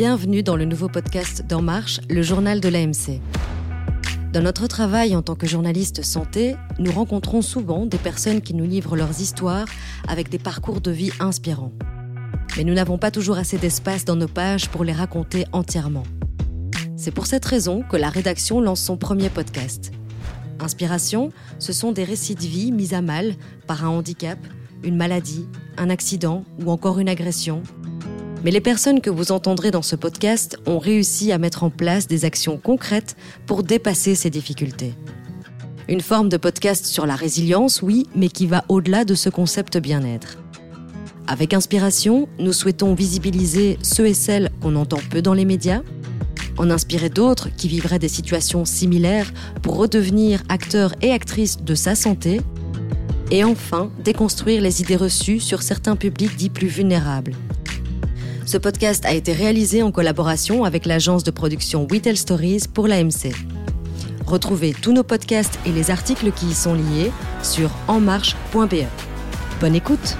Bienvenue dans le nouveau podcast d'En Marche, le journal de l'AMC. Dans notre travail en tant que journaliste santé, nous rencontrons souvent des personnes qui nous livrent leurs histoires avec des parcours de vie inspirants. Mais nous n'avons pas toujours assez d'espace dans nos pages pour les raconter entièrement. C'est pour cette raison que la rédaction lance son premier podcast. Inspiration, ce sont des récits de vie mis à mal par un handicap, une maladie, un accident ou encore une agression. Mais les personnes que vous entendrez dans ce podcast ont réussi à mettre en place des actions concrètes pour dépasser ces difficultés. Une forme de podcast sur la résilience, oui, mais qui va au-delà de ce concept bien-être. Avec inspiration, nous souhaitons visibiliser ceux et celles qu'on entend peu dans les médias, en inspirer d'autres qui vivraient des situations similaires pour redevenir acteurs et actrices de sa santé, et enfin déconstruire les idées reçues sur certains publics dits plus vulnérables. Ce podcast a été réalisé en collaboration avec l'agence de production Tell Stories pour l'AMC. Retrouvez tous nos podcasts et les articles qui y sont liés sur enmarche.be. Bonne écoute!